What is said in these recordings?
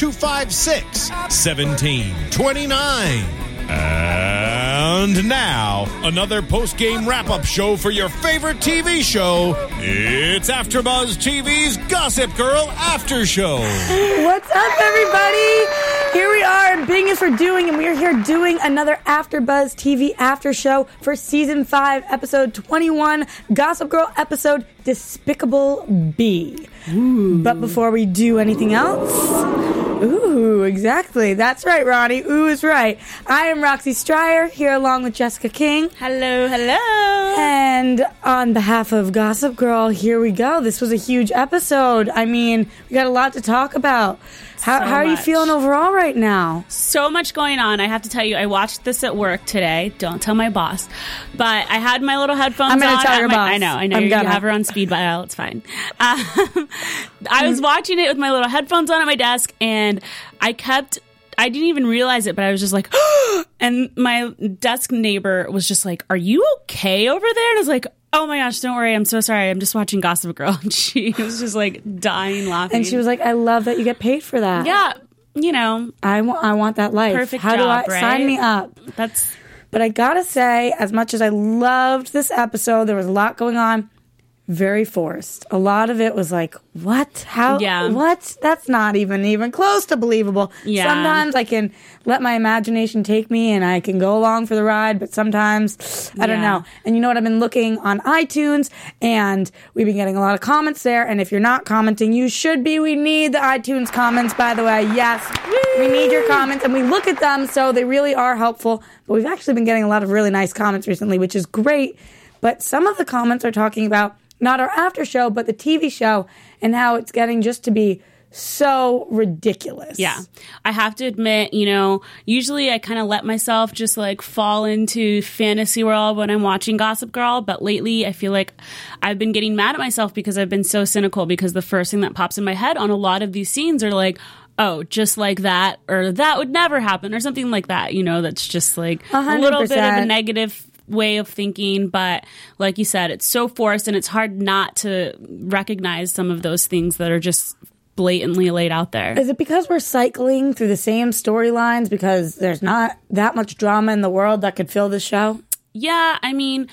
256 1729. And now, another post game wrap up show for your favorite TV show. It's AfterBuzz TV's Gossip Girl After Show. What's up, everybody? Here we are, and Bing is for doing, and we are here doing another AfterBuzz TV after show for season five, episode twenty-one, Gossip Girl episode Despicable B. But before we do anything else, ooh, exactly, that's right, Ronnie. Ooh is right. I am Roxy Stryer here along with Jessica King. Hello, hello. And on behalf of Gossip Girl, here we go. This was a huge episode. I mean, we got a lot to talk about. How, So how are you feeling overall right now? So much going on. I have to tell you, I watched this at work today. Don't tell my boss. But I had my little headphones I'm gonna on. tell your my- boss. I know, I know. I'm you gonna. have her on speed dial. It's fine. Um, I was watching it with my little headphones on at my desk, and I kept. I didn't even realize it, but I was just like, and my desk neighbor was just like, "Are you okay over there?" And I was like, "Oh my gosh, don't worry. I'm so sorry. I'm just watching Gossip Girl." And she was just like dying laughing. And she was like, I love that you get paid for that. "Yeah, you know, I want, I want that life. Perfect How do I right? sign me up? that's." But I gotta say, as much as I loved this episode, there was a lot going on. Very forced. A lot of it was like, what? How? Yeah. What? That's not even even close to believable. Yeah. Sometimes I can let my imagination take me and I can go along for the ride, but sometimes I don't know. And you know what? I've been looking on iTunes and we've been getting a lot of comments there. And if you're not commenting, you should be. We need the iTunes comments, by the way. Yes. We need your comments and we look at them, so they really are helpful. But we've actually been getting a lot of really nice comments recently, which is great. But some of the comments are talking about not our after show, but the TV show and how it's getting just to be so ridiculous. Yeah. I have to admit, you know, usually I kind of let myself just like fall into fantasy world when I'm watching Gossip Girl, but lately I feel like I've been getting mad at myself because I've been so cynical because the first thing that pops in my head on a lot of these scenes are like, oh, just like that, or that would never happen, or something like that, you know, that's just like a little bit of a negative way of thinking but like you said it's so forced and it's hard not to recognize some of those things that are just blatantly laid out there Is it because we're cycling through the same storylines because there's not that much drama in the world that could fill the show? Yeah, I mean,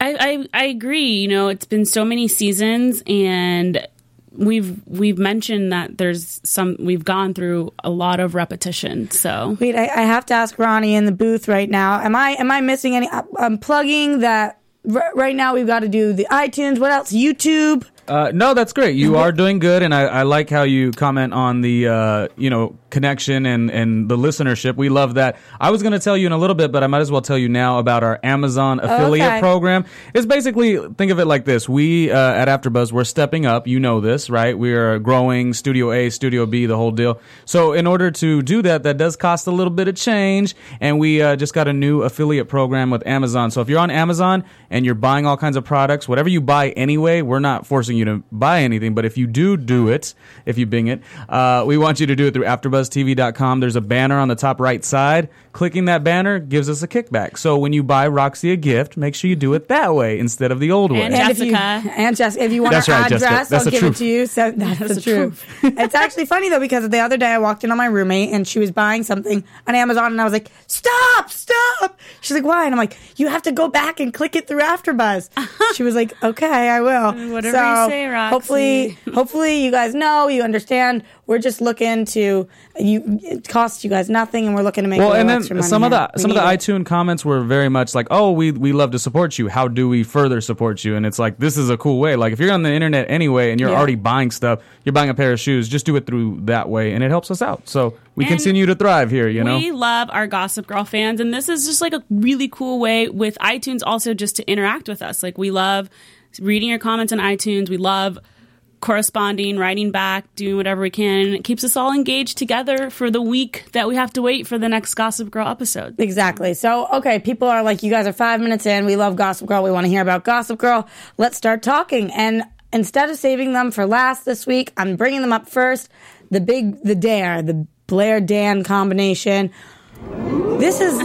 I, I I agree. You know, it's been so many seasons, and we've we've mentioned that there's some we've gone through a lot of repetition. So Wait, I, I have to ask Ronnie in the booth right now. Am I am I missing any? I'm plugging that right now. We've got to do the iTunes. What else? YouTube. Uh, no, that's great. You are doing good, and I, I like how you comment on the uh, you know connection and and the listenership. We love that. I was going to tell you in a little bit, but I might as well tell you now about our Amazon affiliate Okay. program. It's basically think of it like this: we uh, at AfterBuzz we're stepping up. You know this, right? We are growing Studio A, Studio B, the whole deal. So in order to do that, that does cost a little bit of change, and we uh, just got a new affiliate program with Amazon. So if you're on Amazon and you're buying all kinds of products, whatever you buy anyway, we're not forcing you to buy anything. But if you do do it, if you Bing it, uh, we want you to do it through AfterBuzzTV.com. There's a banner on the top right side. Clicking that banner gives us a kickback. So when you buy Roxy a gift, make sure you do it that way instead of the old way. And And if you, Jessica. and Jessica, if you want That's our right, Jessica. address, That's I'll give truth. it to you. So that's, the, truth. it's actually funny though because the other day I walked in on my roommate and she was buying something on Amazon and I was like, "Stop! Stop!" She's like, "Why?" And I'm like, "You have to go back and click it through AfterBuzz." she was like, "Okay, I will." Whatever so you say, Roxy. Hopefully, hopefully you guys know, you understand. we're just looking to you. It costs you guys nothing, and we're looking to make. Well, a and then extra money some of the some of the it. iTunes comments were very much like, "Oh, we we love to support you. How do we further support you?" And it's like this is a cool way. Like if you're on the internet anyway and you're Yeah. already buying stuff, you're buying a pair of shoes. Just do it through that way, and it helps us out. So we And continue to thrive here. You know. We love our Gossip Girl fans, and this is just like a really cool way with iTunes also just to interact with us. Like we love reading your comments on iTunes. We love corresponding, writing back, doing whatever we can. It keeps us all engaged together for the week that we have to wait for the next Gossip Girl episode. Exactly. So, okay, people are like, you guys are five minutes in. We love Gossip Girl. We want to hear about Gossip Girl. Let's start talking. And instead of saving them for last this week, I'm bringing them up first. The big, the dare, the Blair Dan combination. This is,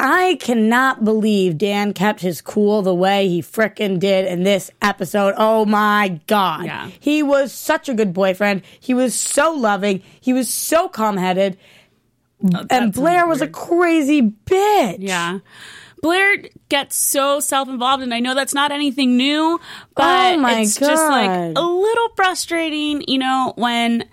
I cannot believe Dan kept his cool the way he frickin' did in this episode. Oh my God. Yeah. He was such a good boyfriend. He was so loving. He was so calm headed. Oh, and Blair was a crazy bitch. Yeah. Blair gets so self involved, and I know that's not anything new, but Oh my it's just like a little frustrating, you know, when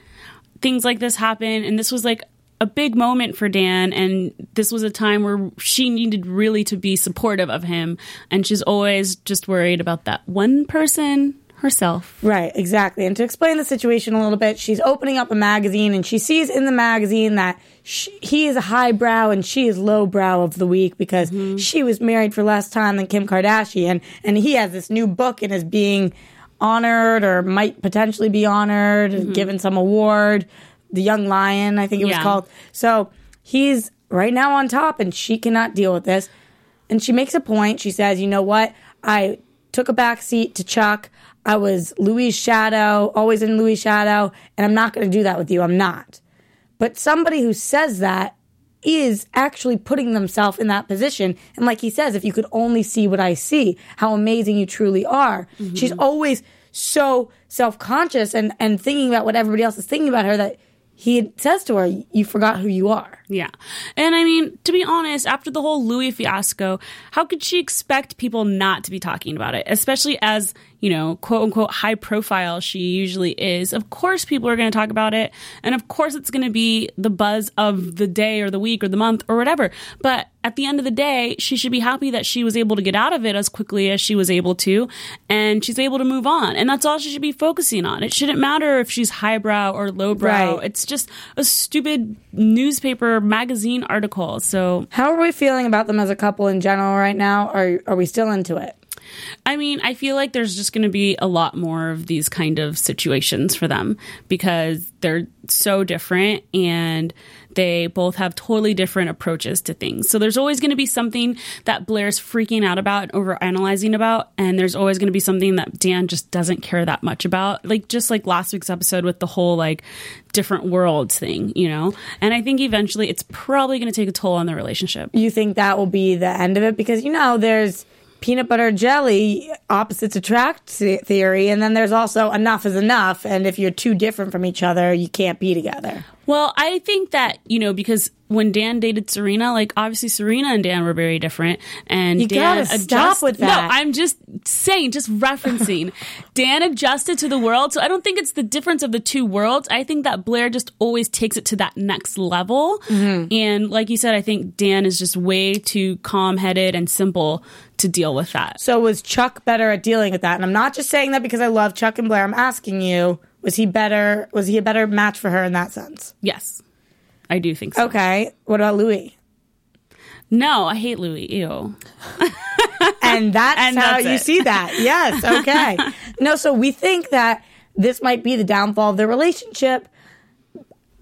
things like this happen. And this was like a big moment for Dan, and this was a time where she needed really to be supportive of him, and she's always just worried about that one person herself. Right, exactly. And to explain the situation a little bit, she's opening up a magazine and she sees in the magazine that sh he is a highbrow and she is lowbrow of the week because mm-hmm. she was married for less time than Kim Kardashian. And he has this new book and is being honored or might potentially be honored, mm-hmm. given some award. The Young Lion, I think it was Yeah. called. So he's right now on top and she cannot deal with this. And she makes a point. She says, you know what? I took a back seat to Chuck. I was Louis' shadow, always in Louis' shadow, and I'm not going to do that with you. I'm not. But somebody who says that is actually putting themselves in that position. And like he says, if you could only see what I see, how amazing you truly are. Mm-hmm. She's always so self conscious and, and thinking about what everybody else is thinking about her that he says to her, You forgot who you are. Yeah. And I mean, to be honest, after the whole Louis fiasco, how could she expect people not to be talking about it? Especially as, you know, quote unquote high profile she usually is. Of course people are going to talk about it. And of course it's going to be the buzz of the day or the week or the month or whatever. But at the end of the day, she should be happy that she was able to get out of it as quickly as she was able to. And she's able to move on. And that's all she should be focusing on. It shouldn't matter if she's highbrow or lowbrow. Right. It's just a stupid newspaper magazine article. So, How are we feeling about them as a couple in general right now? Are, are we still into it? I mean, I feel like there's just going to be a lot more of these kind of situations for them because they're so different and they both have totally different approaches to things. So there's always going to be something that Blair's freaking out about and over analyzing about. And there's always going to be something that Dan just doesn't care that much about. Like, just like last week's episode with the whole like different worlds thing, you know? And I think eventually it's probably going to take a toll on their relationship. you think that will be the end of it because you know there's peanut butter jelly opposites attract theory and then there's also enough is enough and if you're too different from each other you can't be together Well, I think that, you know, because when Dan dated Serena, like obviously Serena and Dan were very different. And You Dan gotta stop with that. No, I'm just saying, just referencing. Dan adjusted to the world. So I don't think it's the difference of the two worlds. I think that Blair just always takes it to that next level. Mm-hmm. And like you said, I think Dan is just way too calm headed and simple to deal with that. so was chuck better at dealing with that and i'm not just saying that because i love chuck and blair i'm asking you was he better was he a better match for her in that sense Yes. I do think so. okay what about louis No, I hate Louis. Ew. and that's And how that's you it. see that. Yes, okay. no, so we think that this might be the downfall of their relationship.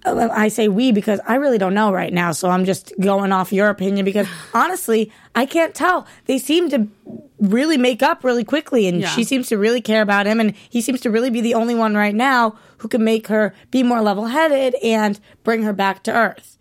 I say we because I really don't know right now, so I'm just going off your opinion because honestly, I can't tell. They seem to really make up really quickly, and Yeah. she seems to really care about him, and he seems to really be the only one right now who can make her be more level headed and bring her back to earth.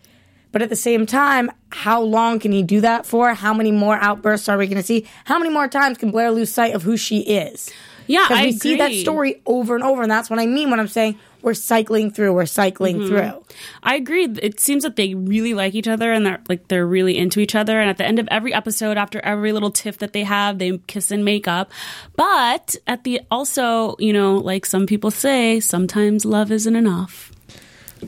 But at the same time, how long can he do that for? How many more outbursts are we going to see? How many more times can Blair lose sight of who she is? Yeah, Because I we see that story over and over, and that's what I mean when I'm saying we're cycling through, we're cycling Mm-hmm. through. I agree. It seems that they really like each other and they're like they're really into each other. And at the end of every episode, after every little tiff that they have, they kiss and make up. But at the also, you know, like some people say, sometimes love isn't enough.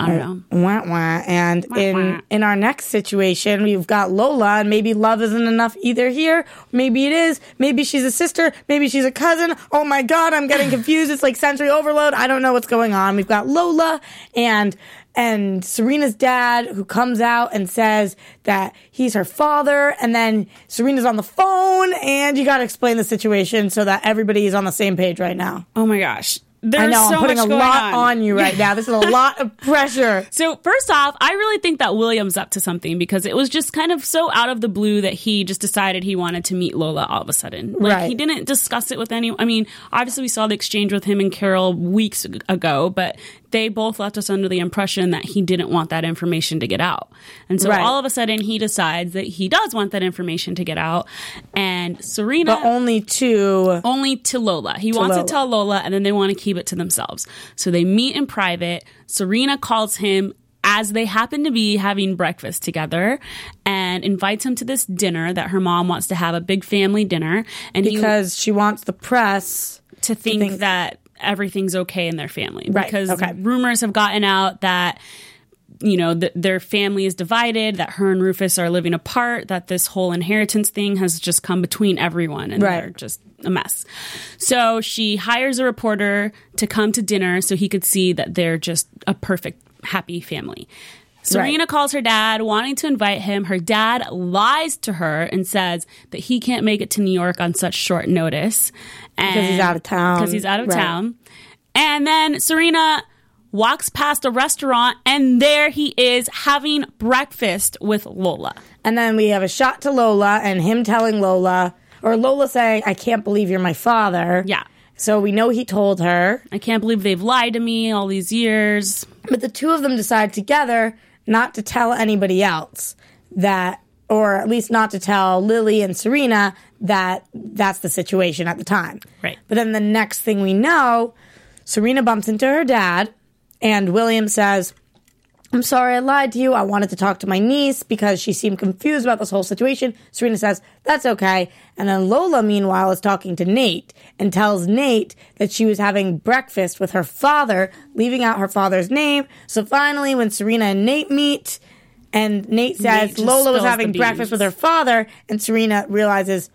I don't know. Wah, wah. And in wah. in our next situation, we've got Lola, and maybe love isn't enough either here. Maybe it is. Maybe she's a sister. Maybe she's a cousin. Oh my God, I'm getting confused. It's like sensory overload. I don't know what's going on. We've got Lola and and Serena's dad who comes out and says that he's her father, and then Serena's on the phone, and you got to explain the situation so that everybody is on the same page right now. Oh my gosh. There's I know so I'm putting a lot on. on you right now. This is a lot of pressure. So first off, I really think that William's up to something because it was just kind of so out of the blue that he just decided he wanted to meet Lola all of a sudden. Like Right. he didn't discuss it with anyone. I mean, obviously we saw the exchange with him and Carol weeks ago, but they both left us under the impression that he didn't want that information to get out. And so Right. all of a sudden he decides that he does want that information to get out. And Serena But only two. only to Lola. He wants Lola. to tell Lola, and then they want to keep it to themselves. So they meet in private. Serena calls him as they happen to be having breakfast together and invites him to this dinner that her mom wants to have a big family dinner. And he because she wants the press. to think, think- that everything's okay in their family Right, because okay. rumors have gotten out that you know th- their family is divided that her and rufus are living apart that this whole inheritance thing has just come between everyone and Right. they're just a mess so she hires a reporter to come to dinner so he could see that they're just a perfect happy family Serena Right. calls her dad, wanting to invite him. Her dad lies to her and says that he can't make it to New York on such short notice. Because he's out of town. Because he's out of Right. town. And then Serena walks past a restaurant, and there he is having breakfast with Lola. And then we have a shot to Lola and him telling Lola, or Lola saying, I can't believe you're my father. Yeah. So we know he told her. I can't believe they've lied to me all these years. But the two of them decide together not to tell anybody else that, or at least not to tell Lily and Serena that that's the situation at the time. Right. But then the next thing we know, Serena bumps into her dad, and William says, I'm sorry I lied to you. I wanted to talk to my niece because she seemed confused about this whole situation. Serena says, That's okay. And then Lola, meanwhile, is talking to Nate and tells Nate that she was having breakfast with her father, leaving out her father's name. So finally, when Serena and Nate meet, and Nate says just Lola was having breakfast with her father, and Serena realizes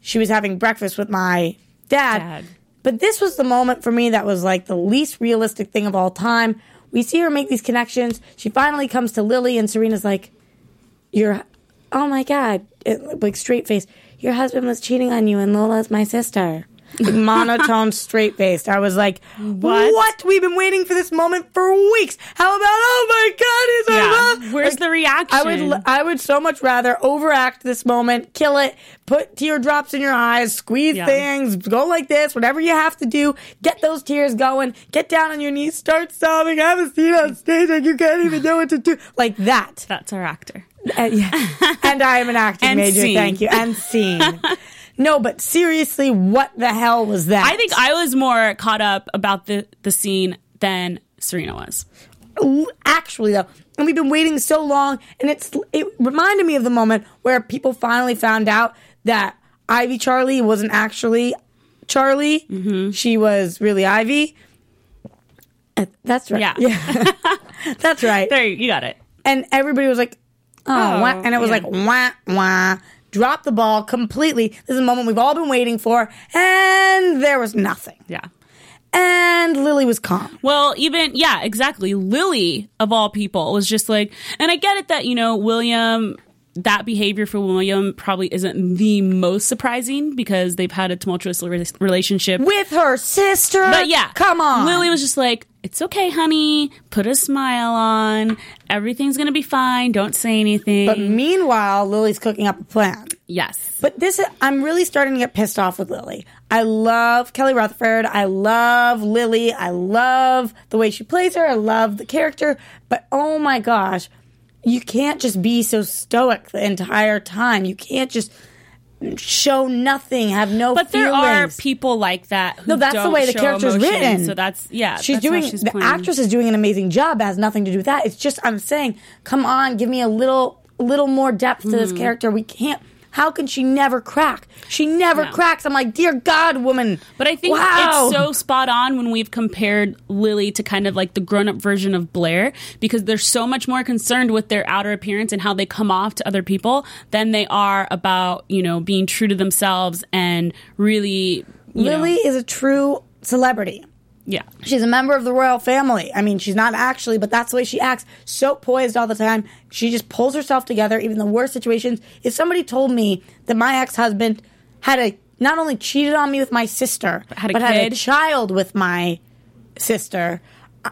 she was having breakfast with my dad. Dad. But this was the moment for me that was like the least realistic thing of all time. We see her make these connections. She finally comes to Lily, and Serena's like, "You're, oh my god!" It, like straight face. Your husband was cheating on you, and Lola's my sister. Monotone, straight faced. I was like, what? what? We've been waiting for this moment for weeks. How about, oh my god, our Yeah. love?" Where's Like, the reaction? I would, I would so much rather overact this moment, kill it, put teardrops in your eyes, squeeze Yeah. things, go like this, whatever you have to do, get those tears going, get down on your knees, start sobbing, I have a seat on stage like you can't even know what to do, like that. That's our actor. Uh, yeah. and I am an acting And major, thank you, and scene. no, but seriously, what the hell was that? I think I was more caught up about the, the scene than Serena was. actually though and we've been waiting so long and it's it reminded me of the moment where people finally found out that ivy charlie wasn't actually charlie Mm-hmm. she was really ivy Uh, that's right Yeah. yeah that's right There, you got it. and everybody was like oh, Oh, and it was yeah. like wah wah drop the ball completely this is a moment we've all been waiting for and there was nothing Yeah. and lily was calm Well, even yeah, exactly. Lily of all people was just like, and I get it that you know William. That behavior for William probably isn't the most surprising because they've had a tumultuous re- relationship. with her sister But yeah, come on Lily was just like, "It's okay, honey. Put a smile on. Everything's gonna be fine. Don't say anything." But meanwhile, Lily's cooking up a plan. yes, But this, I'm really starting to get pissed off with Lily. I love Kelly Rutherford. I love Lily. I love the way she plays her. I love the character. But oh my gosh, you can't just be so stoic the entire time. You can't just show nothing, have no but there are people like that. Who No, that's the way the character's emotion, written. So that's yeah. she's that's doing she's the playing. actress is doing an amazing job. It has nothing to do with that. It's just I'm saying, come on, give me a little little more depth to Mm-hmm. this character. We can't How can she never crack? She never Yeah. cracks. I'm like, dear God, woman. But I think wow. it's so spot on when we've compared Lily to kind of like the grown up version of Blair because they're so much more concerned with their outer appearance and how they come off to other people than they are about, you know, being true to themselves and really. Lily know, is a true celebrity. Yeah. She's a member of the royal family. I mean, she's not actually, but that's the way she acts. So poised all the time. She just pulls herself together, even the worst situations. If somebody told me that my ex husband had a not only cheated on me with my sister, Had a but had a child with my sister, uh,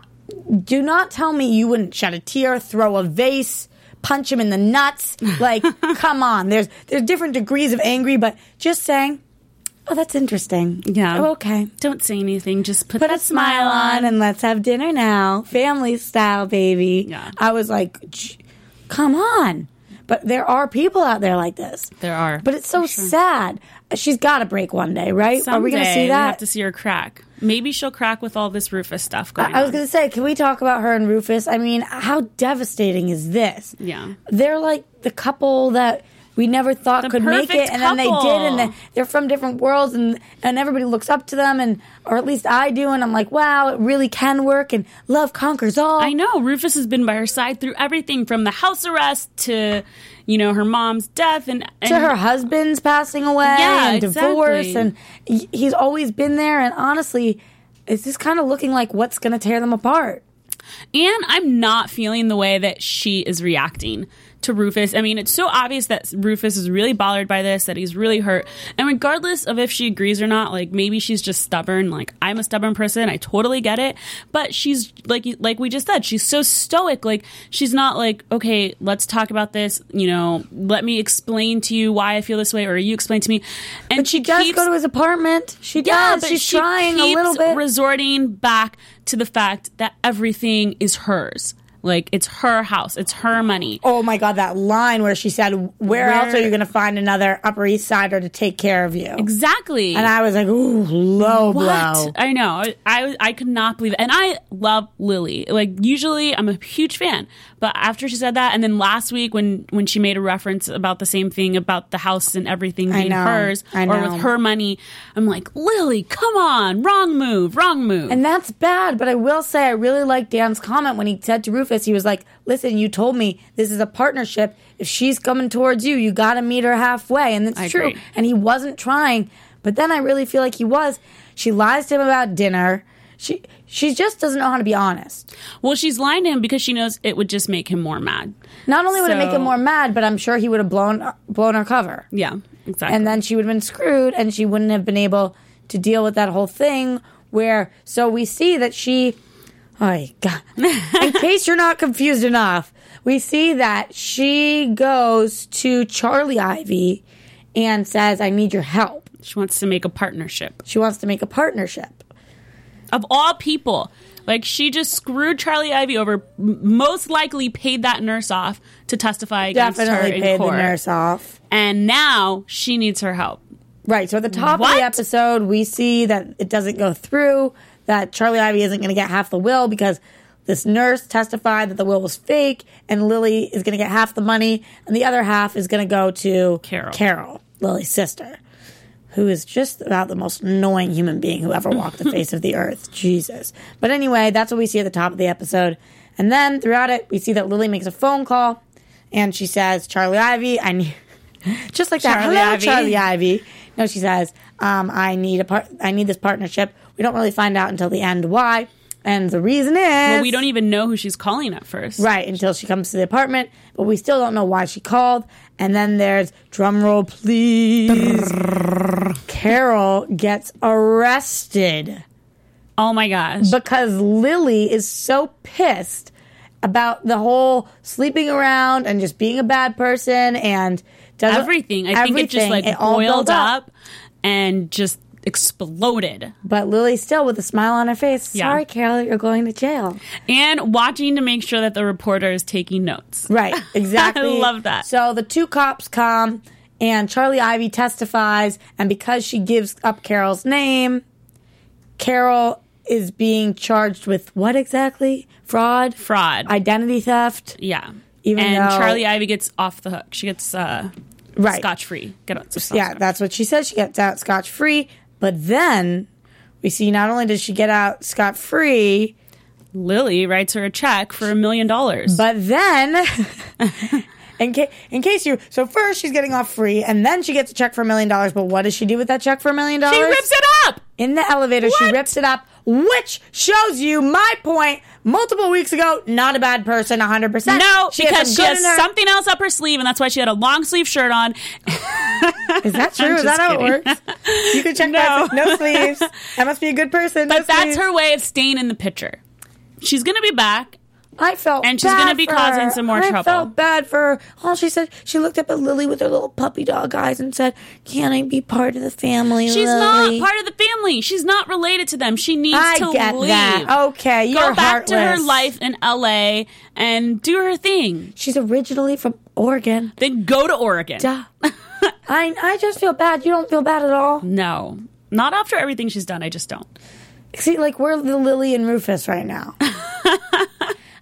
do not tell me you wouldn't shed a tear, throw a vase, punch him in the nuts. Like, come on. There's there's different degrees of angry, but just saying, oh, that's interesting. Yeah. Oh, okay Don't say anything. Just put, put that a smile on and let's have dinner now. Family style, baby. Yeah. I was like, come on. But there are people out there like this. There are. But it's so sad. She's got to break one day, right? are we going to Someday see We have to see her crack. Maybe she'll crack with all this Rufus stuff going I was going to say, can we talk about her and Rufus? I mean, how devastating is this? Yeah. They're like the couple that we never thought The could make it, and then they did, and then they're from different worlds, and and everybody looks up to them, and or at least I do, and I'm like, wow, it really can work, and love conquers all. I know Rufus has been by her side through everything from the house arrest to, you know, her mom's death and, and to her husband's passing away Yeah, and divorce, exactly. and he's always been there. And honestly, it's just kind of looking like what's going to tear them apart. And I'm not feeling the way that she is reacting to Rufus. I mean, it's so obvious that Rufus is really bothered by this, that he's really hurt. And regardless of if she agrees or not, like maybe she's just stubborn. Like I'm a stubborn person. I totally get it. But she's like like we just said, she's so stoic. Like she's not like, okay, let's talk about this. You know, let me explain to you why I feel this way, or you explain to me. And But she does keeps, go to his apartment. She does. She's she trying a little bit. resorting back to the fact that everything is hers. Like it's her house, it's her money. Oh my god, that line where she said, "Where, Where- else are you going to find another Upper East Sider to take care of you?" Exactly. And I was like, "Ooh, low blow." I know. I I could not believe it. And I love Lily. Like usually I'm a huge fan. But after she said that and then last week when when she made a reference about the same thing about the house and everything being know. hers or with her money, I'm like, "Lily, come on. Wrong move. Wrong move." And that's bad, but I will say I really like Dan's comment when he said to Rufus, he was like, "Listen, you told me this is a partnership. If she's coming towards you, you got to meet her halfway." And that's I true. agree. And he wasn't trying, but then I really feel like he was. She lies to him about dinner. She she just doesn't know how to be honest. well, she's lying to him because she knows it would just make him more mad. Not only would it make him more mad, but I'm sure he would have blown blown her cover. Yeah, exactly. and then she would have been screwed and she wouldn't have been able to deal with that whole thing where so we see that she oh god in case you're not confused enough we see that she goes to charlie ivy and says i need your help she wants to make a partnership. she wants to make a partnership of all people. Like she just screwed Charlie Ivy over. Most likely paid that nurse off to testify against her definitely in paid court. the nurse off And now she needs her help. Right. So at the top of the episode, we see that it doesn't go through, that Charlie Ivy isn't going to get half the will because this nurse testified that the will was fake, and Lily is going to get half the money, and the other half is going to go to Carol. Carol, Lily's sister, who is just about the most annoying human being who ever walked the face of the earth. Jesus. But anyway, that's what we see at the top of the episode. And then throughout it, we see that Lily makes a phone call, and she says, Charlie Ivy, I need. Just like that. Charlie Hello, Ivy. Charlie Ivy. No, she says, um, I need a part. I need this partnership. We don't really find out until the end why, and the reason is Well, we don't even know who she's calling at first. right until she comes to the apartment, but we still don't know why she called. And then there's drum roll, please. Carol gets arrested Oh my gosh. because Lily is so pissed about the whole sleeping around and just being a bad person and does everything. I think it just everything. like It all boiled built up. and just exploded. But Lily still with a smile on her face. Yeah. Sorry, Carol, you're going to jail. And watching to make sure that the reporter is taking notes. Right, exactly. I love that. So the two cops come, and Charlie Ivy testifies, and because she gives up Carol's name, Carol is being charged with what exactly? Fraud, Fraud. identity theft. yeah. Even and though- Charlie Ivy gets off the hook. She gets uh Right. scotch free. Get out. Yeah, that's what she says. She gets out scotch free. But then we see not only does she get out scot free, Lily writes her a check for a million dollars. but then. In, ca- in case you, so first she's getting off free, and then she gets a check for a million dollars. But what does she do with that check for a million dollars? She rips it up. in the elevator. She rips it up, which shows you my point. Multiple weeks ago, not a bad person, hundred percent. No, she because she has something else up her sleeve, and that's why she had a long sleeve shirt on. Is that true? Is that how kidding. it works? You can check No. no. no sleeves. That must be a good person. no But that's sleeves. her way of staying in the picture. She's gonna be back. I felt And she's bad gonna be causing her. some more I trouble. I felt bad for her. All she said, she looked up at Lily with her little puppy dog eyes and said, "Can I be part of the family?" She's Lily? not part of the family. She's not related to them. She needs I to get leave. that. Okay, you're Go back to her life in LA and do her thing. She's originally from Oregon. Then go to Oregon. Duh. I I just feel bad. You don't feel bad at all. No. Not after everything she's done. I just don't. See, like we're the Lily and Rufus right now.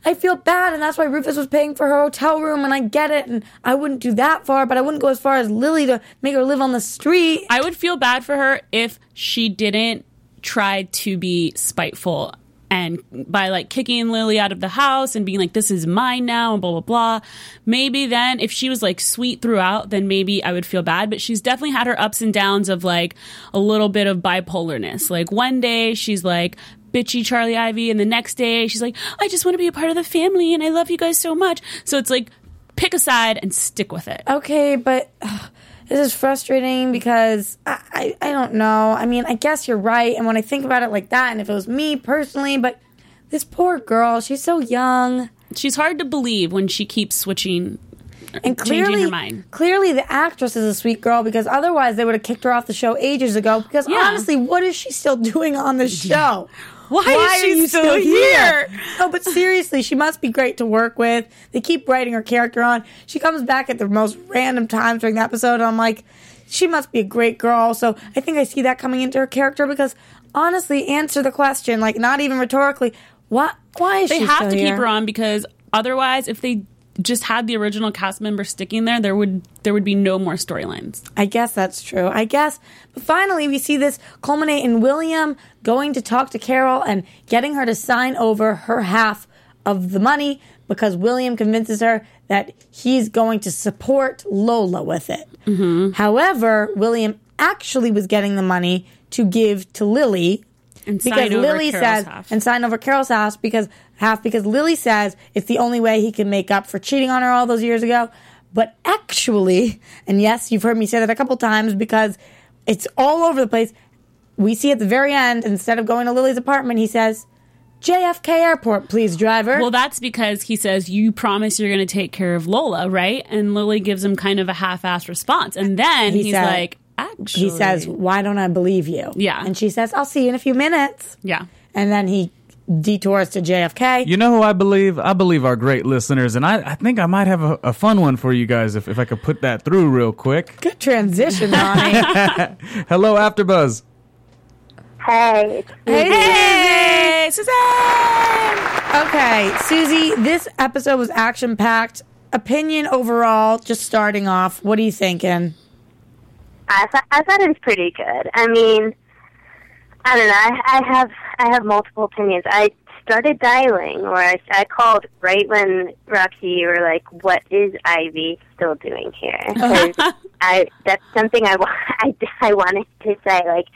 I feel bad, and that's why Rufus was paying for her hotel room, and I get it, and I wouldn't do that far, but I wouldn't go as far as Lily to make her live on the street. I would feel bad for her if she didn't try to be spiteful and by like kicking Lily out of the house and being like, this is mine now and blah, blah, blah. Maybe then if she was like sweet throughout, then maybe I would feel bad. But she's definitely had her ups and downs of like a little bit of bipolarness. Like one day she's like, bitchy Charlie Ivy, and the next day she's like, I just want to be a part of the family and I love you guys so much. So it's like, pick a side and stick with it. okay, but ugh, this is frustrating because I, I I don't know. I mean, I guess you're right, and when I think about it like that, and if it was me personally, but this poor girl, she's so young. She's hard to believe when she keeps switching uh, and changing clearly, her mind. clearly the actress is a sweet girl because otherwise they would have kicked her off the show ages ago. Because Yeah. honestly, what is she still doing on the show? Why is she still here? No, but seriously, she must be great to work with. They keep writing her character on. She comes back at the most random times during the episode. And I'm like, she must be a great girl. So I think I see that coming into her character because honestly, answer the question, like not even rhetorically. What? Why is she? They have to here? keep her on because otherwise, if they just had the original cast member sticking there, there would there would be no more storylines. I guess that's true. I guess. But finally, we see this culminate in William going to talk to Carol and getting her to sign over her half of the money because William convinces her that he's going to support Lola with it. Mm-hmm. However, William actually was getting the money to give to Lily And because sign Lily says half. and sign over Carol's house because half because Lily says it's the only way he can make up for cheating on her all those years ago. But actually, and yes, you've heard me say that a couple times because it's all over the place. We see at the very end, instead of going to Lily's apartment, he says, "JFK Airport, please, driver." Well, that's because he says you promise you're going to take care of Lola, right? And Lily gives him kind of a half-assed response, and then He he's said- like, "Actually," he says, "Why don't I believe you?" Yeah. and she says, "I'll see you in a few minutes." "Yeah." And then he detours to JFK. You know who I believe? I believe our great listeners, and I, I think I might have a, a fun one for you guys if, if I could put that through real quick. Good transition, Ronnie. Hello, AfterBuzz. Hey, it's hey, Hey, Suzanne! Okay, Susie, this episode was action packed. Opinion overall, just starting off, what are you thinking? I thought I thought it was pretty good. I mean, I don't know. I, I have I have multiple opinions. I started dialing, or I, I called right when Roxy, you were like, "What is Ivy still doing here?" I that's something I, I I wanted to say. Like,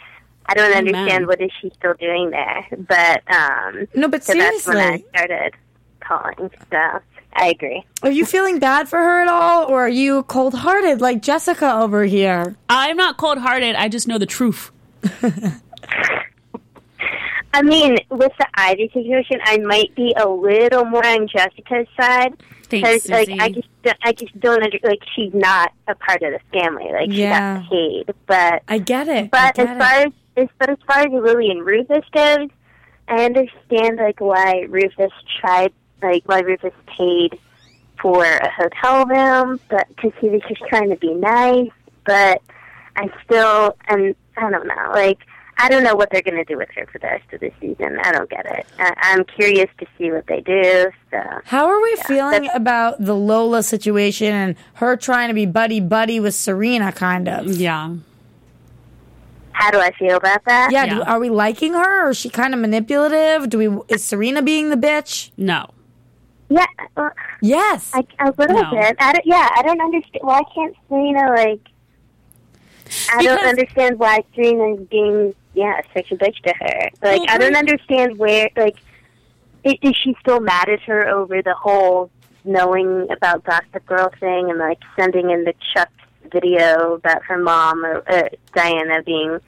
I don't Amen. understand what is she still doing there. But um, No, but so that's when I started calling. So I agree. are you feeling bad for her at all, or are you cold hearted like Jessica over here? I'm not cold-hearted. I just know the truth. I mean, with the Ivy situation, I might be a little more on Jessica's side because, like, I just, I just don't under, like, she's not a part of the family. Like, Yeah. she got paid, but, I get it. but I as far it. as, as, but as far as Lily and Rufus goes, I understand like why Rufus tried, like, why Rufus paid for a hotel room, but because he was just trying to be nice. But I still, and I don't know, like. I don't know what they're going to do with her for the rest of the season. I don't get it. I, I'm curious to see what they do. So How are we feeling about the Lola situation and her trying to be buddy buddy with Serena, kind of? Yeah. how do I feel about that? Yeah, Yeah. Do, are we liking her, or is she kind of manipulative? Do we? Is Serena being the bitch? No. Yeah. Well, Yes. I, a little No. bit. I don't, yeah, I don't understand. Why can't Serena like? I don't understand why Serena's being yeah such a bitch to her. Like Well, I don't understand where like i- is she still mad at her over the whole knowing about Gossip Girl thing and like sending in the Chuck video about her mom or uh, Diana being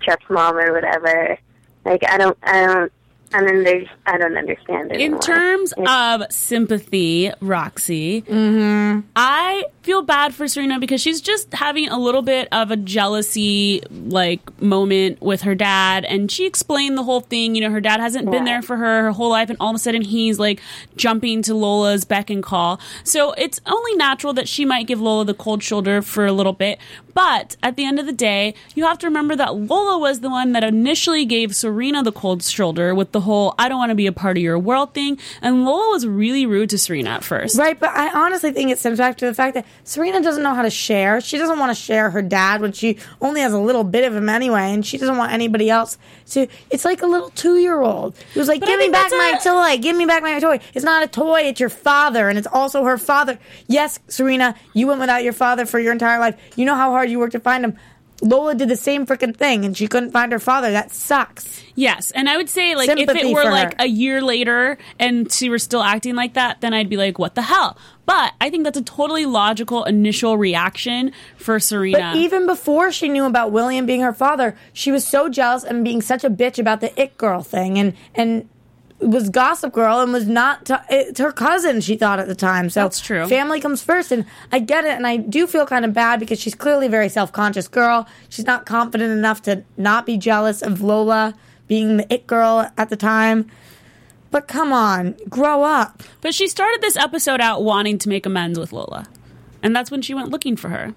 Chuck's mom or whatever. Like I don't I don't I mean there's I don't understand it. In terms of sympathy, Roxy, mm-hmm. I feel bad for Serena because she's just having a little bit of a jealousy like moment with her dad, and she explained the whole thing. You know, her dad hasn't been there for her her whole life, and all of a sudden he's like jumping to Lola's beck and call. So it's only natural that she might give Lola the cold shoulder for a little bit. But at the end of the day, you have to remember that Lola was the one that initially gave Serena the cold shoulder with the whole "I don't want to be a part of your world" thing, and Lola was really rude to Serena at first. Right, but I honestly think it stems back to the fact that Serena doesn't know how to share. She doesn't want to share her dad when she only has a little bit of him anyway, and she doesn't want anybody else to. It's like a little two year old who's like, But "Give me back my a- toy. Give me back my toy." It's not a toy. It's your father, and it's also her father. Yes, Serena, you went without your father for your entire life. You know how hard you worked to find him. Lola did the same freaking thing, and she couldn't find her father. That sucks. Yes, and I would say like if it were like her. a year later and she were still acting like that, then I'd be like, "What the hell?" But I think that's a totally logical initial reaction for Serena. But even before she knew about William being her father, she was so jealous and being such a bitch about the it girl thing, and and was Gossip Girl and was not t- it's her cousin. She thought at the time. So That's true. Family comes first, and I get it, and I do feel kind of bad because she's clearly a very self conscious girl. She's not confident enough to not be jealous of Lola being the it girl at the time. But come on, grow up. But she started this episode out wanting to make amends with Lola. And that's when she went looking for her.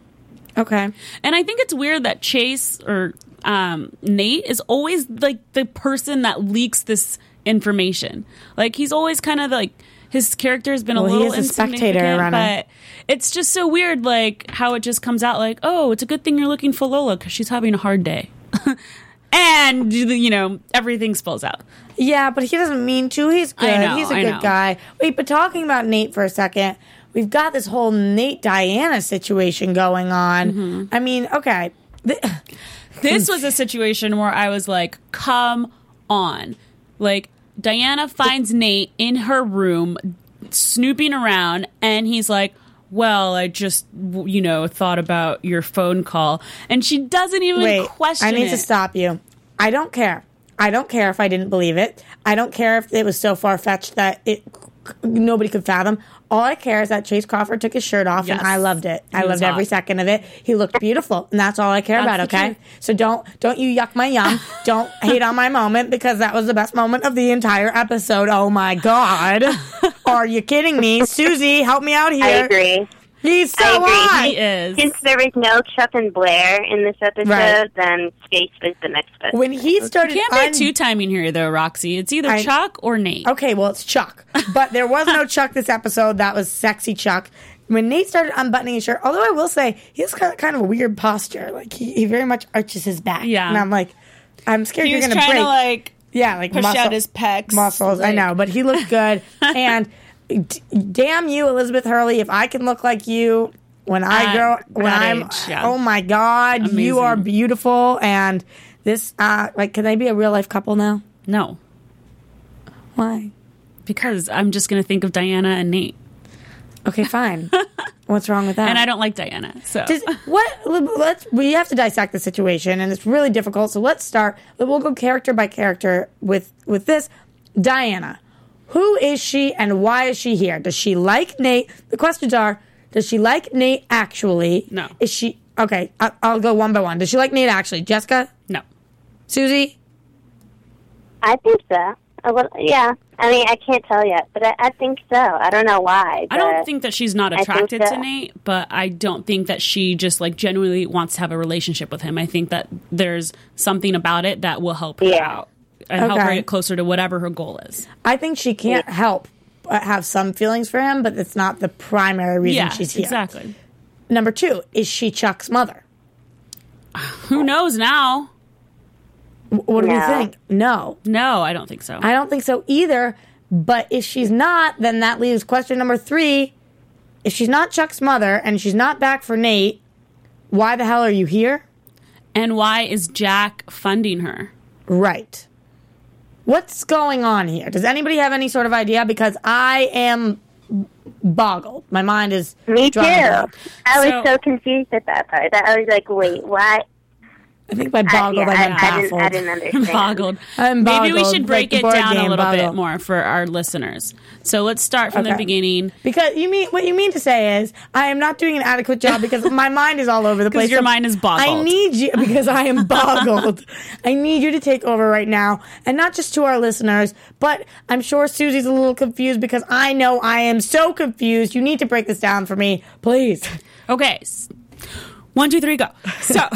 Okay. And I think it's weird that Chace or um, Nate is always like the person that leaks this information. Like he's always kind of like his character has been Well, a he little is a spectator, Renna. but it's just so weird like how it just comes out like, "Oh, it's a good thing you're looking for Lola cuz she's having a hard day." and you know, everything spills out. Yeah, but he doesn't mean to. He's good. Know, He's a I good know. guy. Wait, but talking about Nate for a second, we've got this whole Nate Diana situation going on. Mm-hmm. I mean, okay. Th- This was a situation where I was like, come on. Like, Diana finds Nate in her room snooping around, and he's like, well, I just, you know, thought about your phone call. And she doesn't even Wait, question I need it. to stop you. I don't care. I don't care if I didn't believe it. I don't care if it was so far fetched that it nobody could fathom. All I care is that Chace Crawford took his shirt off, Yes. and I loved it. I He was loved every second of it. He looked beautiful, and that's all I care That's about. Okay, truth. so don't don't you yuck my yum. don't hate on my moment because that was the best moment of the entire episode. Oh my god, are you kidding me, Susie? Help me out here. I agree. He's so I agree. hot. He is. Since there was no Chuck and Blair in this episode, Right. then Chace was the next best. When he started, Can't be two timing here, though, Roxy. It's either I- Chuck or Nate. Okay, well, it's Chuck. But there was no Chuck this episode. That was sexy Chuck. When Nate started unbuttoning his shirt, although I will say he has kind of, kind of a weird posture. Like he, he very much arches his back. Yeah. And I'm like, I'm scared He you're was going to trying break. to, like, yeah, like push muscle- out his pecs. muscles. I like- know, but he looked good. and d- damn you, Elizabeth Hurley, if I can look like you when I At grow, when I'm, age, yeah. oh my God, you are beautiful. And this, uh, like, can they be a real life couple now? No, Why? because I'm just going to think of Diana and Nate. Okay, fine. What's wrong with that? And I don't like Diana. So. Does, what? Let's. We have to dissect the situation, and it's really difficult. So let's start. We'll go character by character with with this. Diana, who is she, and why is she here? Does she like Nate? The questions are: Does she like Nate actually? No. Is she okay? I, I'll go one by one. Does she like Nate actually? Jessica, no. Susie. I think so. a little, yeah. I mean, I can't tell yet, but I, I think so. I don't know why. I don't think that she's not I think attracted to Nate, but I don't think that she just like genuinely wants to have a relationship with him. I think that there's something about it that will help her Yeah. out and help her Okay. get closer to whatever her goal is. I think she can't help but have some feelings for him, but it's not the primary reason yeah, she's here. exactly. Number two, is she Chuck's mother? Who knows now? What do you No. think? No. No, I don't think so. I don't think so either. But if she's not, then that leaves question number three. If she's not Chuck's mother and she's not back for Nate, why the hell are you here? and why is Jack funding her? Right. What's going on here? Does anybody have any sort of idea? Because I am boggled. My mind is Me too. blank. I was So- so confused at that part. That I was like, wait, why? I think by I, uh, boggled yeah, I, I, meant I, didn't, I didn't understand. Boggled. I'm Maybe we should break like it board down a game, little bit more for our listeners. So let's start from the beginning. Because you mean what you mean to say is I am not doing an adequate job because my mind is all over the place. your So mind is boggled. I need you because I am boggled. I need you to take over right now, and not just to our listeners, but I'm sure Susie's a little confused because I know I am so confused. You need to break this down for me, please. Okay. One, two, three, go. So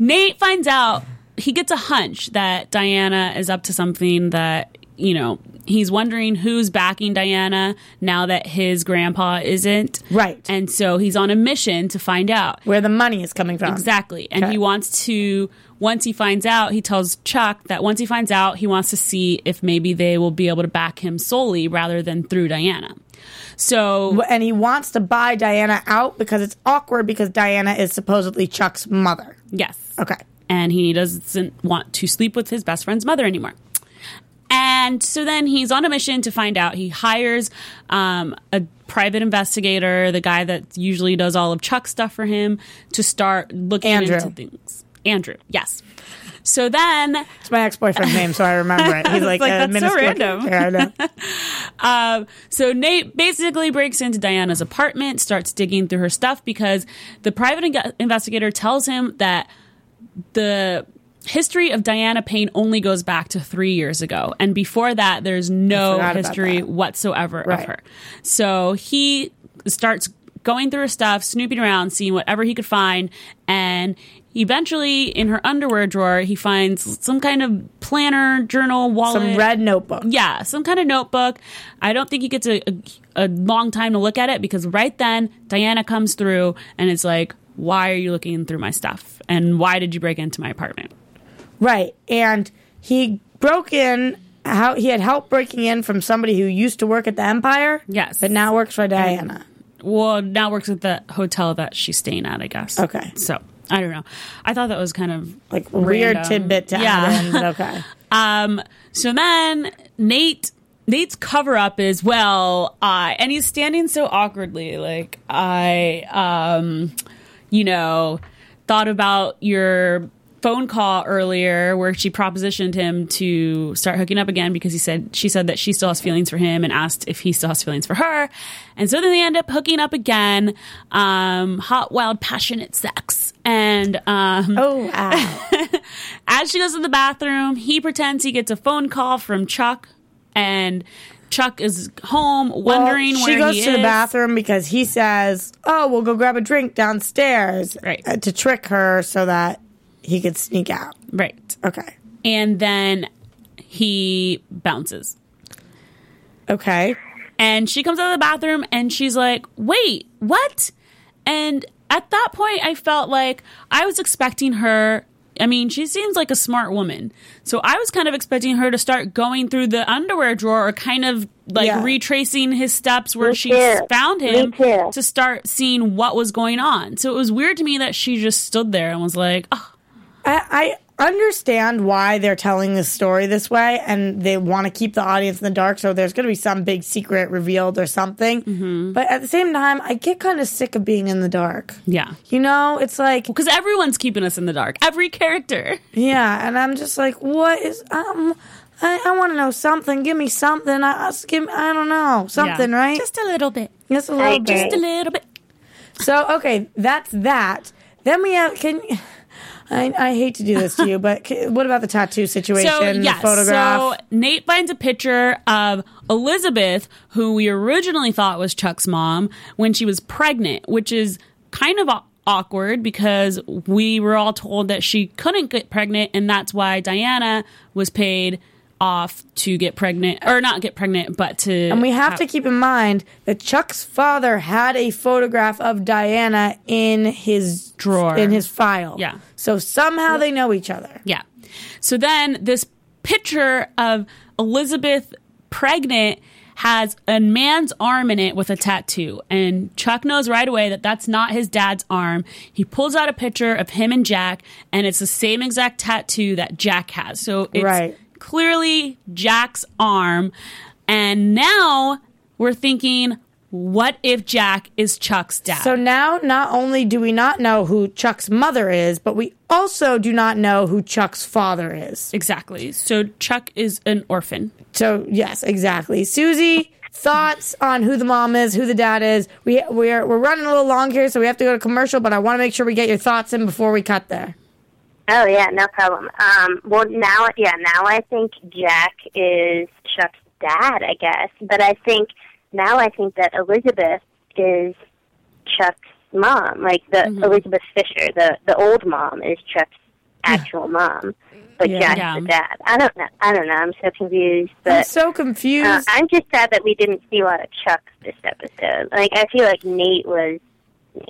Nate finds out, he gets a hunch that Diana is up to something that, you know, he's wondering who's backing Diana now that his grandpa isn't. Right. And so he's on a mission to find out. Where the money is coming from? Exactly. And Okay. he wants to, once he finds out, he tells Chuck that once he finds out, he wants to see if maybe they will be able to back him solely rather than through Diana. So, And he wants to buy Diana out because it's awkward because Diana is supposedly Chuck's mother. yes. Okay. and he doesn't want to sleep with his best friend's mother anymore. And so then he's on a mission to find out. He hires um, a private investigator, the guy that usually does all of Chuck's stuff for him, to start looking Andrew. into things. Andrew, yes. So then It's my ex boyfriend's name, so I remember it. He's like, like, a that's so random. character, I know. Um, so Nate basically breaks into Diana's apartment, starts digging through her stuff because the private in- investigator tells him that the history of Diana Payne only goes back to three years ago, and before that, there's no history whatsoever of her. So he starts going through her stuff, snooping around, seeing whatever he could find, and eventually, in her underwear drawer, he finds some kind of planner, journal, wallet, Some red notebook. yeah, some kind of notebook. I don't think he gets a, a, a long time to look at it because right then Diana comes through and it's like, why are you looking through my stuff? And why did you break into my apartment? Right. And he broke in how he had help breaking in from somebody who used to work at the Empire. Yes. But now works for Diana. Well, now works at the hotel that she's staying at, I guess. Okay. So I don't know. I thought that was kind of Like weird random. tidbit to Yeah. add in, okay. Um, so then Nate Nate's cover up is well, I and he's standing so awkwardly, like I um you know, thought about your phone call earlier where she propositioned him to start hooking up again because he said she said that she still has feelings for him and asked if he still has feelings for her. And so then they end up hooking up again. Um hot, wild, passionate sex. And um Oh, wow. as she goes to the bathroom, he pretends he gets a phone call from Chuck, and Chuck is home wondering Well, where she goes to is. the bathroom because he says, "Oh, we'll go grab a drink downstairs," Right. uh, to trick her so that he could sneak out. Right, Okay, and then he bounces, okay. and she comes out of the bathroom, and she's like, "Wait, what?" And at that point, I felt like I was expecting her. I mean, she seems like a smart woman. So I was kind of expecting her to start going through the underwear drawer or kind of like Yeah. retracing his steps where Me she too. found him to start seeing what was going on. So it was weird to me that she just stood there and was like, oh, I, I understand why they're telling this story this way, and they want to keep the audience in the dark. So there's going to be some big secret revealed or something. Mm-hmm. But at the same time, I get kind of sick of being in the dark. yeah. You know, it's like, Because everyone's keeping us in the dark. Every character. yeah, and I'm just like, what is um. I, I want to know something. Give me something. I, I, give I don't know something, Yeah. right? Just a little bit. Just a I little agree. bit. Just a little bit. So okay, that's that. Then we have can I, I hate to do this to you, but what about the tattoo situation? So the yes, photograph. so Nate finds a picture of Elizabeth, who we originally thought was Chuck's mom, when she was pregnant, which is kind of awkward because we were all told that she couldn't get pregnant, and that's why Diana was paid off to get pregnant, or not get pregnant, but to. And we have to keep in mind that Chuck's father had a photograph of Diana in his Drawer. in his file. Yeah. So somehow they know each other. Yeah. So then this picture of Elizabeth pregnant has a man's arm in it with a tattoo. And Chuck knows right away that that's not his dad's arm. He pulls out a picture of him and Jack, and it's the same exact tattoo that Jack has. So it's Right. Clearly Jack's arm. And now we're thinking, what if Jack is Chuck's dad? So now not only do we not know who Chuck's mother is, but we also do not know who Chuck's father is. exactly. So Chuck is an orphan. So yes, exactly. Susie, thoughts on who the mom is, who the dad is. We we're we're running a little long here, so we have to go to commercial, but I want to make sure we get your thoughts in before we cut there. Oh yeah, no problem. Um, well now, yeah, now I think Jack is Chuck's dad, I guess. But I think now I think that Elizabeth is Chuck's mom, like the Elizabeth Fisher, the the old mom is Chuck's actual mom, but Yeah. Jack's Yeah. the dad. I don't know. I don't know. I'm so confused. I'm so confused. uh, I'm just sad that we didn't see a lot of Chuck this episode. Like I feel like Nate was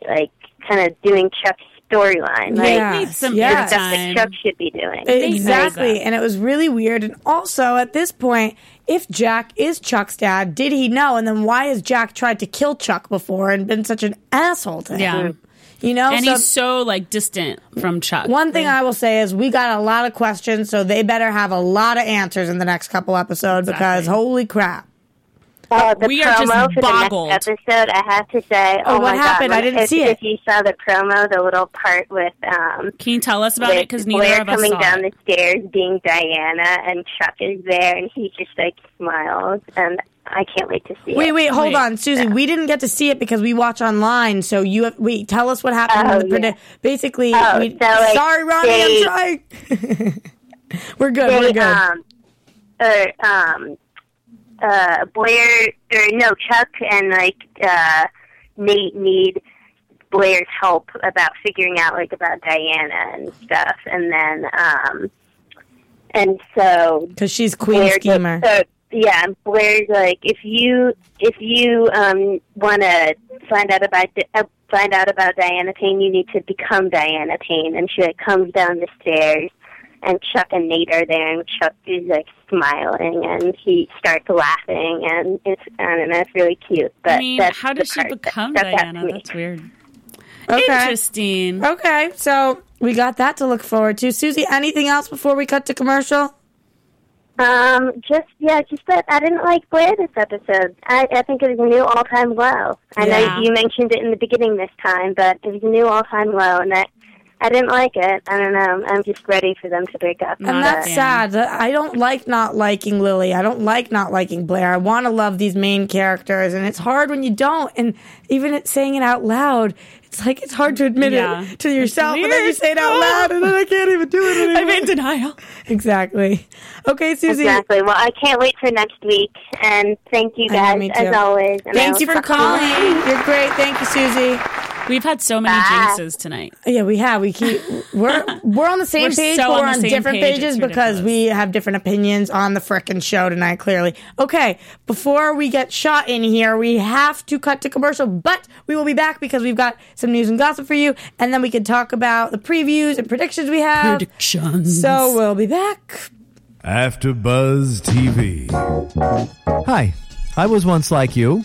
like kind of doing Chuck's storyline. Like Yeah. Needs some Yeah. stuff that Chuck should be doing. Exactly. And it was really weird. And also, at this point, if Jack is Chuck's dad, did he know? And then why has Jack tried to kill Chuck before and been such an asshole to him? Yeah. You know? and So he's so like distant from Chuck. one thing I will say is we got a lot of questions, so they better have a lot of answers in the next couple episodes because holy crap. Oh, the We are just promo for boggled. the next episode, I have to say, Oh, oh, what my happened? God, I didn't if, see it. If you saw the promo, the little part with um, Can you tell us about it? Because neither Blair of us coming saw down it. the stairs, being Diana, and Chuck is there, and he just like smiles, and I can't wait to see Wait, it. wait, wait, hold on, Susie. We didn't get to see it because we watch online. So you have, wait, tell us what happened. Oh, in the predi- yeah. Basically, Oh, we, so, like, sorry, Ronnie, they- I'm trying. we're good. they we're good. um or um uh Blair or no Chuck and like uh Nate need Blair's help about figuring out like about Diana and stuff and then um and so Because she's queen Blair schemer. so yeah Blair's like if you if you um want to find out about uh, find out about Diana Payne you need to become Diana Payne and she like comes down the stairs and Chuck and Nate are there, and Chuck is like smiling, and he starts laughing, and it's I don't know, it's really cute. But I mean, that's how the does she part that become stuck out to Diana? me. That's weird. Okay. Interesting. Okay, so we got that to look forward to. Susie, anything else before we cut to commercial? Um, just yeah, just that I didn't like Blair this episode. I, I think it was a new all-time low. I Yeah. know you mentioned it in the beginning this time, but it was a new all-time low, and that I didn't like it. I don't know. I'm just ready for them to break up. And Not that's fan. sad. I don't like not liking Lily. I don't like not liking Blair. I want to love these main characters, and it's hard when you don't. And even it, saying it out loud, it's like it's hard to admit Yeah. it to yourself, and then you say it out loud, and then I can't even do it anymore. I'm in denial. exactly. Okay, Susie. Exactly. Well, I can't wait for next week, and thank you I know, guys as always. And Thank you for calling. next. You're great. Thank you, Susie. We've had so many Bye. jinxes tonight. Yeah, we have. We keep we're we're on the same We're page, so but we're the on different page, pages it's because ridiculous. we have different opinions on the frickin' show tonight. Clearly, okay. Before we get shot in here, we have to cut to commercial, but we will be back because we've got some news and gossip for you, and then we can talk about the previews and predictions we have. Predictions. So we'll be back. After Buzz TV. Hi, I was once like you,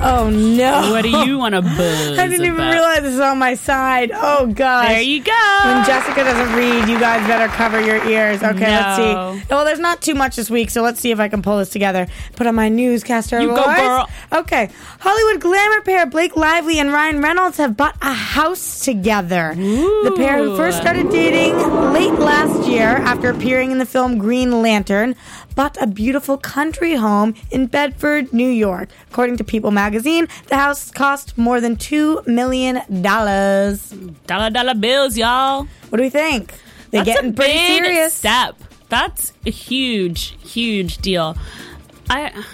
Oh no! What do you want to buzz? I didn't even about? realize this was on my side. Oh gosh. There you go. When Jessica doesn't read, you guys better cover your ears. Okay, let's see. Well, there's not too much this week, so let's see if I can pull this together. Put on my newscaster You go, voice. girl. Okay. Hollywood glamour pair Blake Lively and Ryan Reynolds have bought a house together. The pair who first started dating late last year after appearing in the film Green Lantern bought a beautiful country home in Bedford, New York. According to People magazine, the house cost more than 2 million dollars. Dollar dollar bills, y'all. What do we think? They're That's getting a pretty big serious. step. That's a huge, huge deal. I,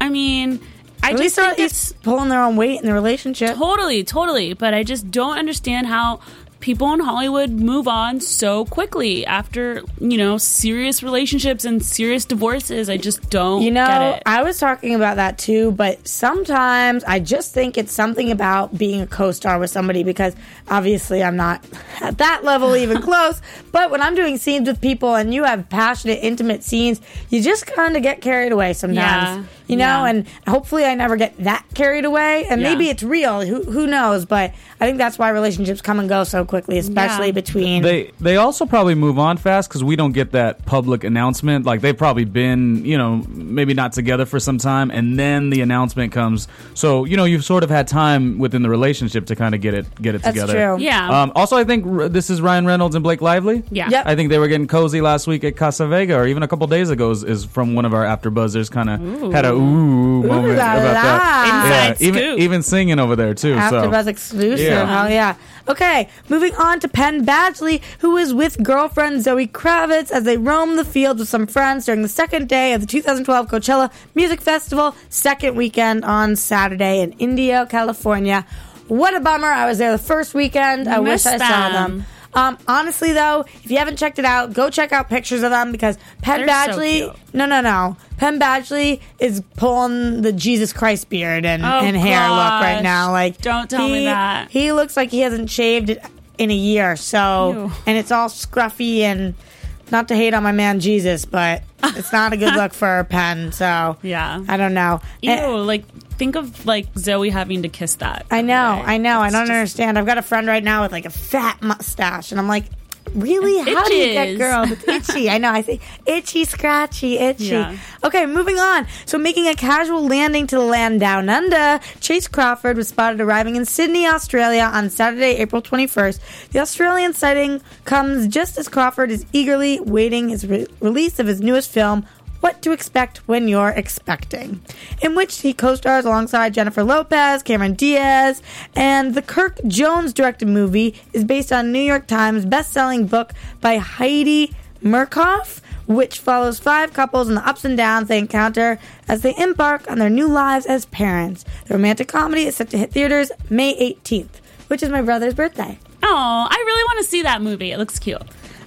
I mean, I At just least they're think at it's least pulling their own weight in the relationship. totally, totally. But I just don't understand how people in Hollywood move on so quickly after you know serious relationships and serious divorces. I just don't. You get know, it. I was talking about that too, but sometimes I just think it's something about being a co star with somebody because obviously I'm not at that level even close. But when I'm doing scenes with people and you have passionate, intimate scenes, you just kind of get carried away sometimes. Yeah. You know, Yeah. and hopefully I never get that carried away. And Yeah. maybe it's real. Who, who knows? But I think that's why relationships come and go so quickly, especially Yeah. between. They they also probably move on fast because we don't get that public announcement. Like they've probably been, you know, maybe not together for some time, and then the announcement comes. So you know, you've sort of had time within the relationship to kind of get it get it That's together. true. Yeah. Um, also, I think r- this is Ryan Reynolds and Blake Lively. Yeah. Yep. I think they were getting cozy last week at Casa Vega, or even a couple days ago. Is, is from one of our after buzzers. Kind of had a ooh moment la about la. that. Inside even scoop. even singing over there too. so. AfterBuzz exclusive. Yeah. Hell yeah. Okay, moving on to Penn Badgley, who was with girlfriend Zoe Kravitz as they roamed the field with some friends during the second day of the 2012 Coachella Music Festival, second weekend on Saturday in Indio, California. What a bummer. I was there the first weekend. I wish Missed I saw them. Um, honestly, though, if you haven't checked it out, go check out pictures of them because Penn They're so Badgley. cute. no, no, no. Penn Badgley is pulling the Jesus Christ beard and, Oh, and hair look right now. Like, Don't tell me that. He looks like he hasn't shaved in a year. So, Ew. and it's all scruffy and not to hate on my man Jesus, but it's not a good look for Penn. So, Yeah. I don't know. Ew, Eh, like think of like Zoe having to kiss that. I know, day. I know. I don't just- understand. I've got a friend right now with like a fat mustache, and I'm like, really? How do you get itches. girls? It's itchy. I know. I say itchy, scratchy, itchy. Yeah. Okay, moving on. So, making a casual landing to the land down under, Chace Crawford was spotted arriving in Sydney, Australia on Saturday, April 21st. The Australian sighting comes just as Crawford is eagerly waiting his re- release of his newest film. What to Expect When You're Expecting, in which he co stars alongside Jennifer Lopez, Cameron Diaz, and the Kirk Jones directed movie is based on New York Times best-selling book by Heidi Murkoff, which follows five couples and the ups and downs they encounter as they embark on their new lives as parents. The romantic comedy is set to hit theaters May 18th, which is my brother's birthday. Oh, I really want to see that movie. It looks cute.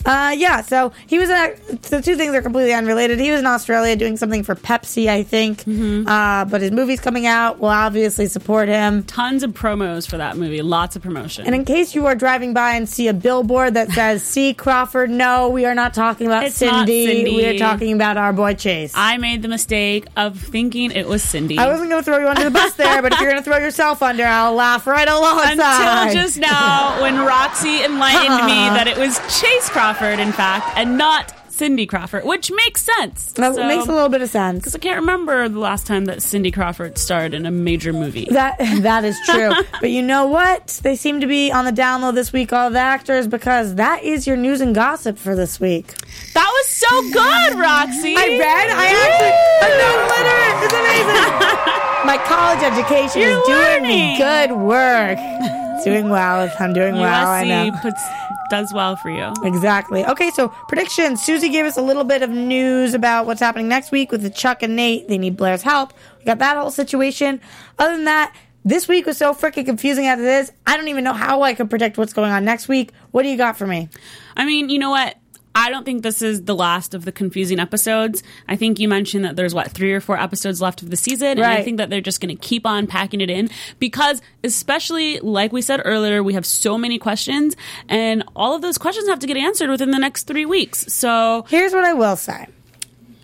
Uh, yeah, so he was in, the two things are completely unrelated. He was in Australia doing something for Pepsi, I think. Mm-hmm. Uh, but his movie's coming out. We'll obviously support him. Tons of promos for that movie. Lots of promotion. And in case you are driving by and see a billboard that says "See Crawford," no, we are not talking about It's Cindy. Cindy. We are talking about our boy Chace. I, I made the mistake of thinking it was Cindy. I wasn't going to throw you under the bus there, but if you're going to throw yourself under, I'll laugh right alongside. Until just now, when Roxy enlightened me that it was Chace Crawford, in fact, and not Cindy Crawford, which makes sense. that So- makes a little bit of sense. Because I can't remember the last time that Cindy Crawford starred in a major movie. That that is true. but you know what? They seem to be on the download this week, all the actors, because that is your news and gossip for this week. That was so good, Roxy. I read. I actually. I know, literally, it's amazing. My college education You're is doing learning. good work. Doing well. If I'm doing well. I know. USC puts does well for you. Exactly. Okay, so predictions. Susie gave us a little bit of news about what's happening next week with the Chuck and Nate. They need Blair's help. We got that whole situation. Other than that, this week was so freaking confusing as it is. I don't even know how I could predict what's going on next week. What do you got for me? I mean, you know what? I don't think this is the last of the confusing episodes. I think you mentioned that there's what three or four episodes left of the season, and I think that they're just going to keep on packing it in because, especially like we said earlier, we have so many questions, and all of those questions have to get answered within the next three weeks. So Here's what I will say.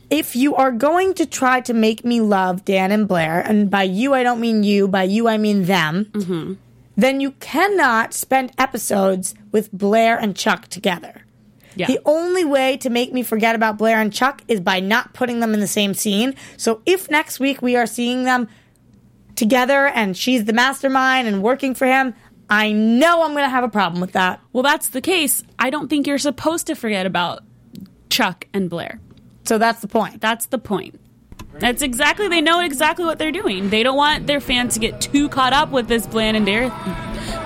If you are going to try to make me love Dan and Blair, and by you I don't mean you, by you I mean them, mm-hmm. then you cannot spend episodes with Blair and Chuck together. Yeah, The only way to make me forget about Blair and Chuck is by not putting them in the same scene. So if next week we are seeing them together and she's the mastermind and working for him, I know I'm going to have a problem with that. well, that's the case. I don't think you're supposed to forget about Chuck and Blair. So that's the point. That's the point. That's exactly. They know exactly what they're doing. They don't want their fans to get too caught up with this Bland and Dare,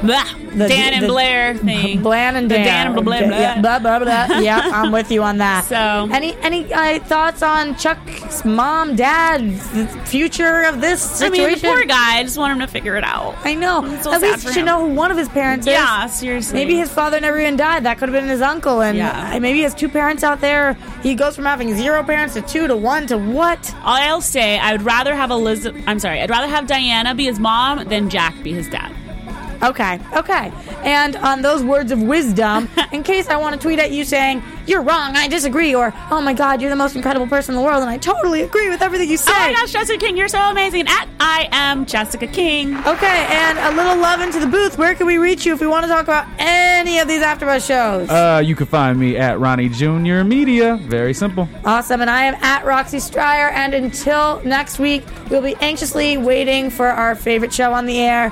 blah, The- Dan and the- Blair thing. Bland and The Dan. Dan and blah, blah, blah. Yeah, blah, blah, blah. yeah, I'm with you on that. So- any any uh, thoughts on Chuck's mom, dad, the future of this I mean, the poor guy. I just want him to figure it out. I know. So At least you should know who one of his parents is. Yeah, seriously. Maybe his father never even died. That could have been his uncle. And Yeah. maybe he has two parents out there. He goes from having zero parents to two to one to what? I'll say I would rather have Elizabeth. I'm sorry. I'd rather have Diana be his mom than Jack be his dad. Okay, okay. And on those words of wisdom, in case I want to tweet at you saying, you're wrong, I disagree, or, oh my god, you're the most incredible person in the world, and I totally agree with everything you say. Oh my gosh, Jessica King, you're so amazing. At I am Jessica King. Okay, and a little love into the booth. Where can we reach you if we want to talk about any of these AfterBuzz shows? Uh, you can find me at Ronnie Junior Media. Very simple. Awesome. And I am at Roxy Stryer. And until next week, we'll be anxiously waiting for our favorite show on the air,